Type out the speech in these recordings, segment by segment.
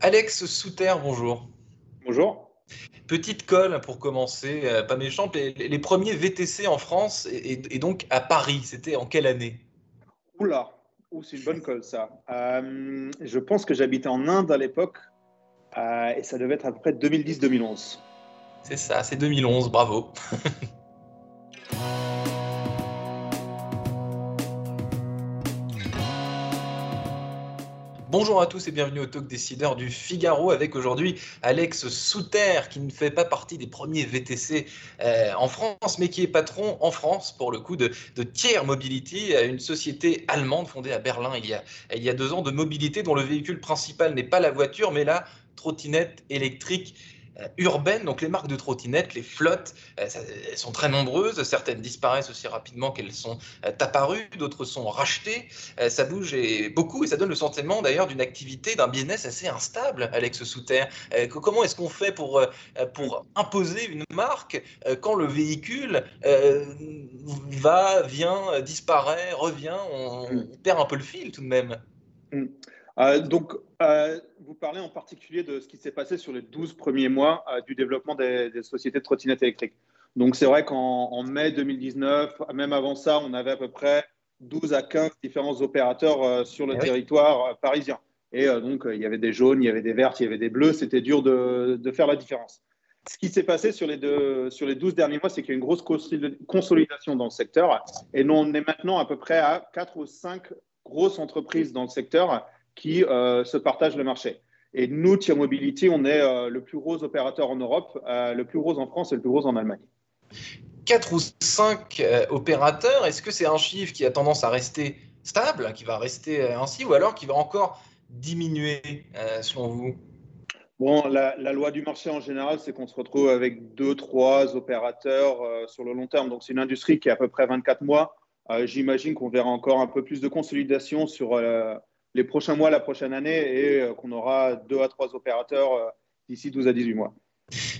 Alex Souter, bonjour. Bonjour. Petite colle pour commencer, euh, pas méchante. Les, les premiers VTC en France et, donc à Paris, c'était en quelle année? Oula, Ouh, c'est une bonne colle ça. Euh, je pense que j'habitais en Inde à l'époque euh, et ça devait être à peu près 2010-2011. C'est ça, c'est 2011, bravo. Bonjour à tous et bienvenue au Talk Décideur du Figaro avec aujourd'hui Alex Souter qui ne fait pas partie des premiers VTC euh, en France mais qui est patron en France pour le coup de, de Tier Mobility, euh, une société allemande fondée à Berlin il y, a, il y a deux ans de mobilité dont le véhicule principal n'est pas la voiture mais la trottinette électrique euh, urbaine. Donc les marques de trottinettes, les flottes, euh, elles sont très nombreuses. Certaines disparaissent aussi rapidement qu'elles sont euh, apparues, d'autres sont rachetées. Ça bouge et beaucoup et ça donne le sentiment d'ailleurs d'une activité, d'un business assez instable, Alex Souter. Comment est-ce qu'on fait pour, pour imposer une marque quand le véhicule va, vient, disparaît, revient on, on perd un peu le fil tout de même? Euh, donc, euh, vous parlez en particulier de ce qui s'est passé sur les 12 premiers mois euh, du développement des, des sociétés de trottinettes électriques. Donc, c'est vrai qu'en en mai 2019, même avant ça, on avait à peu près 12 à 15 différents opérateurs sur le Eh oui. territoire parisien. Et donc, il y avait des jaunes, il y avait des vertes, il y avait des bleus. C'était dur de, de faire la différence. Ce qui s'est passé sur les, deux, sur les 12 derniers mois, c'est qu'il y a une grosse consolid- consolidation dans le secteur. Et nous, on est maintenant à peu près à 4 ou 5 grosses entreprises dans le secteur qui euh, se partagent le marché. Et nous, Tier Mobility, on est euh, le plus gros opérateur en Europe, euh, le plus gros en France et le plus gros en Allemagne. 4 ou 5 opérateurs, est-ce que c'est un chiffre qui a tendance à rester stable, qui va rester ainsi, ou alors qui va encore diminuer selon vous? Bon, la, la loi du marché en général, c'est qu'on se retrouve avec deux, trois opérateurs euh, sur le long terme. Donc, c'est une industrie qui est à peu près 24 mois. Euh, J'imagine qu'on verra encore un peu plus de consolidation sur euh, les prochains mois, la prochaine année, et euh, qu'on aura deux à trois opérateurs euh, d'ici 12 à 18 mois.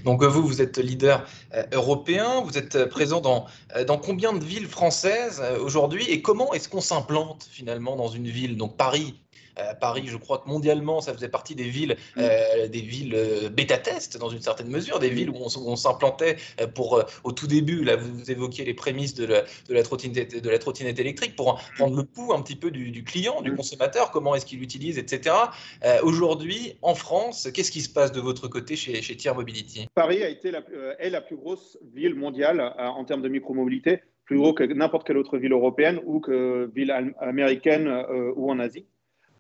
Donc euh, vous, vous êtes leader européen, vous êtes présent dans, dans combien de villes françaises aujourd'hui? Et comment est-ce qu'on s'implante finalement dans une ville? Donc Paris, euh, Paris, je crois que mondialement, ça faisait partie des villes, euh, des villes euh, bêta-test dans une certaine mesure, des villes où on, s'implantait pour, au tout début, là vous évoquiez les prémices de la, de la, trottinette, de la trottinette électrique pour en- prendre le pouls un petit peu du, du client, du Mm. consommateur, comment est-ce qu'il l'utilise, etc. Aujourd'hui, en France, qu'est-ce qui se passe de votre côté chez, chez Tier Mobility? Paris a été la, est la plus grosse ville mondiale en termes de micromobilité, plus gros que n'importe quelle autre ville européenne ou que ville am- américaine euh, ou en Asie.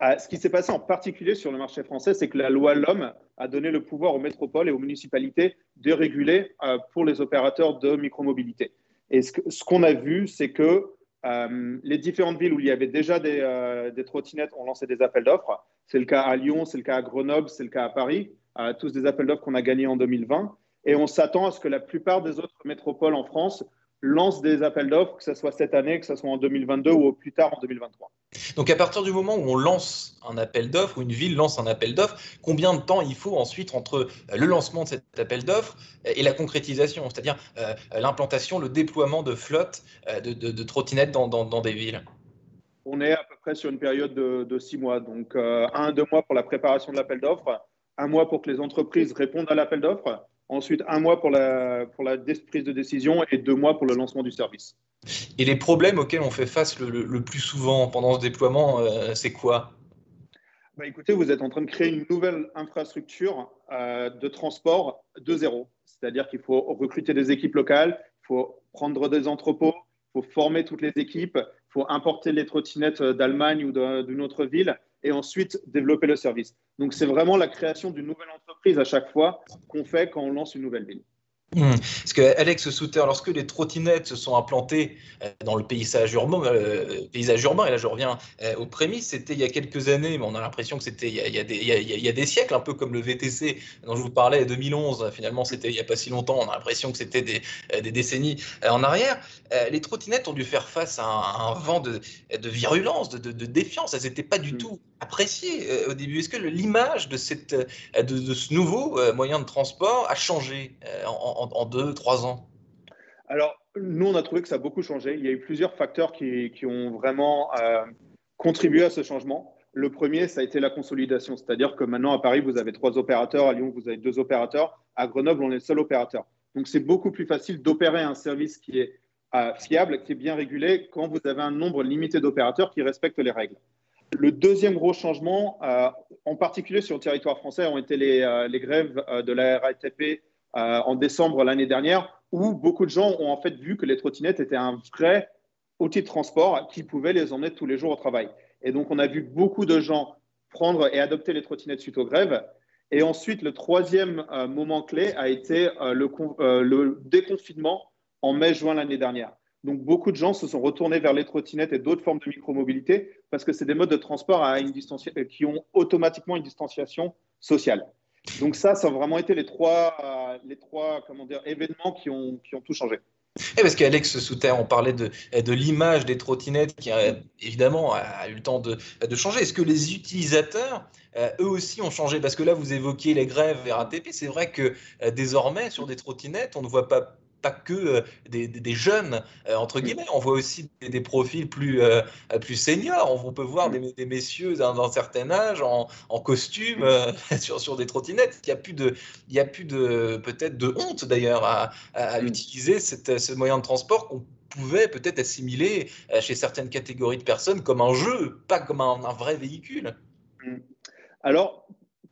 Euh, ce qui s'est passé en particulier sur le marché français, c'est que la loi LOM a donné le pouvoir aux métropoles et aux municipalités de réguler euh, pour les opérateurs de micromobilité. Et ce qu'on a vu, c'est que euh, les différentes villes où il y avait déjà des, euh, des trottinettes ont lancé des appels d'offres. C'est le cas à Lyon, c'est le cas à Grenoble, c'est le cas à Paris. Tous des appels d'offres qu'on a gagnés en 2020. Et on s'attend à ce que la plupart des autres métropoles en France lancent des appels d'offres, que ce soit cette année, que ce soit en 2022 ou au plus tard en 2023. Donc à partir du moment où on lance un appel d'offres, où une ville lance un appel d'offres, combien de temps il faut ensuite entre euh, le lancement de cet appel d'offres et la concrétisation, c'est-à-dire euh, l'implantation, le déploiement de flottes euh, de, trottinettes dans, des villes? On est à peu près sur une période de, six mois. Donc, euh, un deux mois pour la préparation de l'appel d'offres, un mois pour que les entreprises répondent à l'appel d'offres, ensuite un mois pour la, prise de décision et deux mois pour le lancement du service. Et les problèmes auxquels on fait face le, plus souvent pendant ce déploiement, euh, c'est quoi? Bah, écoutez, vous êtes en train de créer une nouvelle infrastructure euh, de transport de zéro. C'est-à-dire qu'il faut recruter des équipes locales, il faut prendre des entrepôts, il faut former toutes les équipes, il faut importer les trottinettes d'Allemagne ou d'une autre ville et ensuite développer le service. Donc c'est vraiment la création d'une nouvelle entreprise à chaque fois qu'on fait quand on lance une nouvelle ville. Hmm. Parce que Alex Souter, lorsque les trottinettes se sont implantées euh, dans le paysage urbain, euh, paysage urbain et là je reviens euh, aux prémices, c'était il y a quelques années, mais on a l'impression que c'était il, y a, des, il, y a, des siècles, un peu comme le VTC dont je vous parlais, 2011, finalement c'était il n'y a pas si longtemps, on a l'impression que c'était des, des, décennies en arrière. les trottinettes ont dû faire face à un, vent de, de virulence, de, de, défiance, elles n'étaient pas du hmm. tout appréciées au début. Est-ce que l'image de, cette, de, ce nouveau moyen de transport a changé en en, deux, trois ans Alors, nous, on a trouvé que ça a beaucoup changé. Il y a eu plusieurs facteurs qui, ont vraiment euh, contribué à ce changement. Le premier, ça a été la consolidation, c'est-à-dire que maintenant à Paris, vous avez trois opérateurs, à Lyon, vous avez deux opérateurs, à Grenoble, on est le seul opérateur. Donc c'est beaucoup plus facile d'opérer un service qui est euh, fiable, qui est bien régulé, quand vous avez un nombre limité d'opérateurs qui respectent les règles. Le deuxième gros changement, euh, en particulier sur le territoire français, ont été les, les grèves de la RATP en décembre l'année dernière, où beaucoup de gens ont en fait vu que les trottinettes étaient un vrai outil de transport qui pouvait les emmener tous les jours au travail. Et donc, on a vu beaucoup de gens prendre et adopter les trottinettes suite aux grèves. Et ensuite, le troisième euh, moment clé a été euh, le, déconfinement en mai-juin l'année dernière. Donc, beaucoup de gens se sont retournés vers les trottinettes et d'autres formes de micromobilité parce que c'est des modes de transport qui ont automatiquement une distanciation sociale. Donc ça, ça a vraiment été les trois, les trois comment dire, événements qui ont, qui ont tout changé. Et parce qu'Alex Souter, on parlait de, de l'image des trottinettes qui, évidemment, a eu le temps de, de changer. Est-ce que les utilisateurs, euh, eux aussi, ont changé? Parce que là, vous évoquiez les grèves RATP. C'est vrai que euh, désormais, sur des trottinettes, on ne voit pas pas que euh, des, jeunes, euh, entre mm. guillemets, on voit aussi des, profils plus, euh, plus seniors. On peut voir mm. des, messieurs d'un certain âge en, costume mm. sur, sur des trottinettes. Il n'y a plus de, il y a plus de peut-être de honte d'ailleurs à, utiliser cette, ce moyen de transport qu'on pouvait peut-être assimiler chez certaines catégories de personnes comme un jeu, pas comme un, un vrai véhicule. Alors,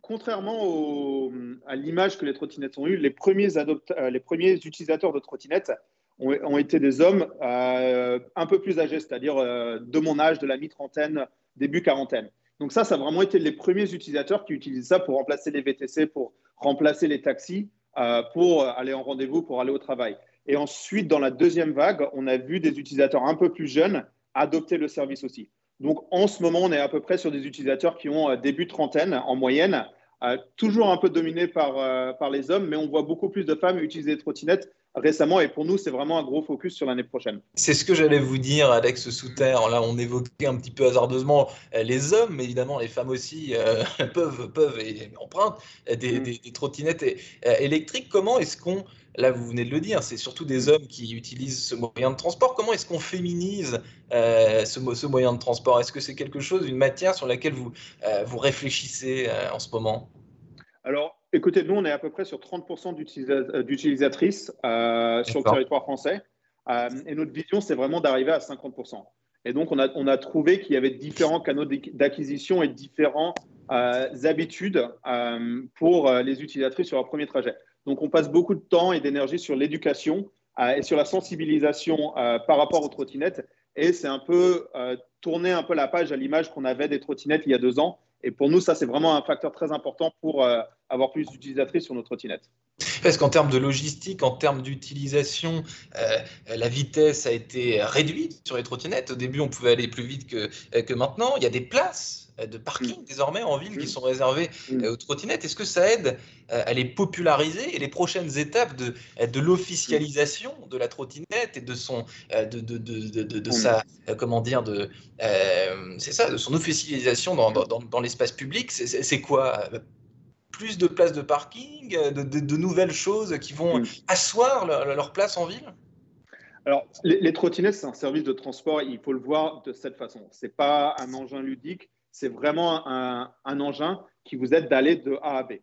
contrairement à l'image que les trottinettes ont eue, les premiers, euh, utilisateurs de trottinettes ont, été des hommes euh, un peu plus âgés, c'est-à-dire euh, de mon âge, de la mi-trentaine, début quarantaine. Donc ça, ça a vraiment été les premiers utilisateurs qui utilisaient ça pour remplacer les VTC, pour remplacer les taxis, pour aller en rendez-vous, pour aller au travail. Et ensuite, dans la deuxième vague, on a vu des utilisateurs un peu plus jeunes adopter le service aussi. Donc en ce moment, on est à peu près sur des utilisateurs qui ont euh, début trentaine en moyenne, euh, toujours un peu dominés par, euh, par les hommes, mais on voit beaucoup plus de femmes utiliser des trottinettes récemment et pour nous, c'est vraiment un gros focus sur l'année prochaine. C'est ce que j'allais vous dire, Alex Souter. Là, on évoquait un petit peu hasardeusement les hommes, mais évidemment, les femmes aussi peuvent, peuvent et empruntent des, mm. des trottinettes électriques. Comment est-ce qu'on là vous venez de le dire, c'est surtout des hommes qui utilisent ce moyen de transport. Comment est-ce qu'on féminise euh, ce, moyen de transport? Est-ce que c'est quelque chose, une matière sur laquelle vous, euh, vous réfléchissez euh, en ce moment? Alors, écoutez, nous, on est à peu près sur 30% d'utilisatrices sur le territoire français. et notre vision, c'est vraiment d'arriver à 50%. Et donc, on a, on a trouvé qu'il y avait différents canaux d'acquisition et différentes habitudes pour les utilisatrices sur leur premier trajet. Donc, on passe beaucoup de temps et d'énergie sur l'éducation euh, et sur la sensibilisation euh, par rapport aux trottinettes. Et c'est un peu euh, tourner un peu la page à l'image qu'on avait des trottinettes il y a deux ans. Et pour nous, ça, c'est vraiment un facteur très important pour avoir plus d'utilisatrices sur nos trottinettes. Parce qu'en termes de logistique, en termes d'utilisation, la vitesse a été réduite sur les trottinettes? Au début, on pouvait aller plus vite que, maintenant. Il y a des places de parking mm. désormais en ville qui mm. sont réservés mm. euh, aux trottinettes. Est-ce que ça aide euh, à les populariser et les prochaines étapes de, de l'officialisation de la trottinette et de son de, de, de sa comment dire de c'est ça de son officialisation dans, dans, dans l'espace public? C'est quoi plus de places de parking, de, nouvelles choses qui vont asseoir leur, place en ville? Alors, les, les trottinettes, c'est un service de transport, il faut le voir de cette façon. Ce n'est pas un engin ludique, c'est vraiment un, engin qui vous aide d'aller de A à B.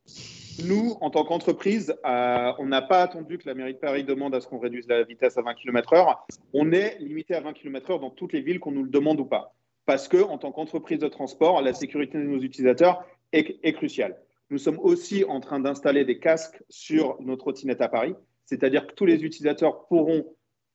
Nous, en tant qu'entreprise, euh, on n'a pas attendu que la mairie de Paris demande à ce qu'on réduise la vitesse à 20 km/h. On est limité à 20 km/h dans toutes les villes qu'on nous le demande ou pas. Parce que, en tant qu'entreprise de transport, la sécurité de nos utilisateurs est, est cruciale. Nous sommes aussi en train d'installer des casques sur nos trottinettes à Paris, c'est-à-dire que tous les utilisateurs pourront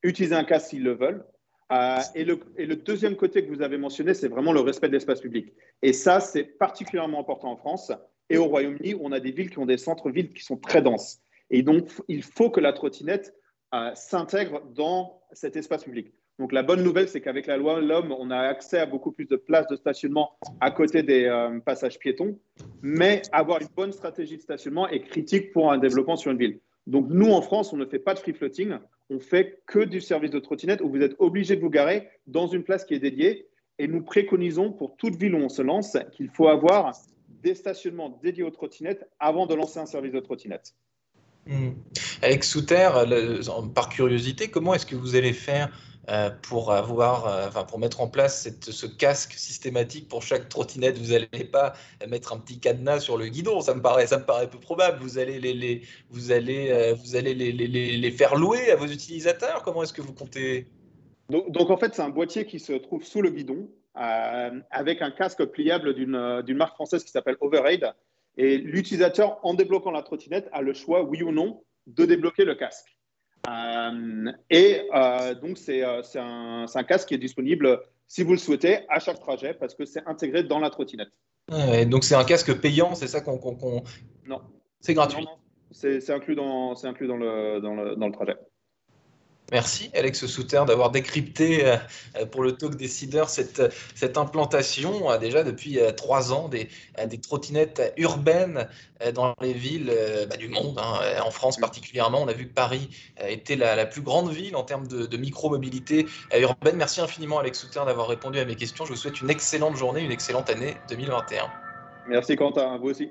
utiliser un casque s'ils le veulent. Euh, et, le, deuxième côté que vous avez mentionné, c'est vraiment le respect de l'espace public. Et ça, c'est particulièrement important en France et au Royaume-Uni, où on a des villes qui ont des centres-villes qui sont très denses. Et donc, il faut que la trottinette euh, s'intègre dans cet espace public. Donc la bonne nouvelle, c'est qu'avec la loi L'Homme, on a accès à beaucoup plus de places de stationnement à côté des euh, passages piétons, mais avoir une bonne stratégie de stationnement est critique pour un développement sur une ville. Donc nous, en France, on ne fait pas de free floating, on fait que du service de trottinette où vous êtes obligé de vous garer dans une place qui est dédiée. Et nous préconisons pour toute ville où on se lance qu'il faut avoir des stationnements dédiés aux trottinettes avant de lancer un service de trottinette. Hmm. Alex Souter, par curiosité, comment est-ce que vous allez faire pour avoir, euh, enfin pour mettre en place ce casque systématique pour chaque trottinette, vous n'allez pas mettre un petit cadenas sur le guidon, ça me paraît, ça me paraît peu probable. Vous allez les, vous allez, euh, vous allez les, les, les, faire louer à vos utilisateurs. Comment est-ce que vous comptez? Donc, donc, en fait, c'est un boîtier qui se trouve sous le guidon avec un casque pliable d'une marque française qui s'appelle Override. Et l'utilisateur, en débloquant la trottinette, a le choix, oui ou non, de débloquer le casque. Euh, et euh, donc, euh, c'est un, un, casque qui est disponible, si vous le souhaitez, à chaque trajet, parce que c'est intégré dans la trottinette. donc, c'est un casque payant, c'est ça qu'on. Non. C'est gratuit. C'est inclus, dans, inclus dans, le, dans, le, dans le trajet. Merci Alex Souter d'avoir décrypté euh, pour le Talk Décideur cette, cette implantation euh, déjà depuis euh, trois ans des, des trottinettes urbaines dans les villes bah, du monde, hein, en France particulièrement. On a vu que Paris était la, plus grande ville en termes de, de micro-mobilité urbaine. Merci infiniment Alex Souter d'avoir répondu à mes questions. Je vous souhaite une excellente journée, une excellente année 2021. Merci Quentin, vous aussi.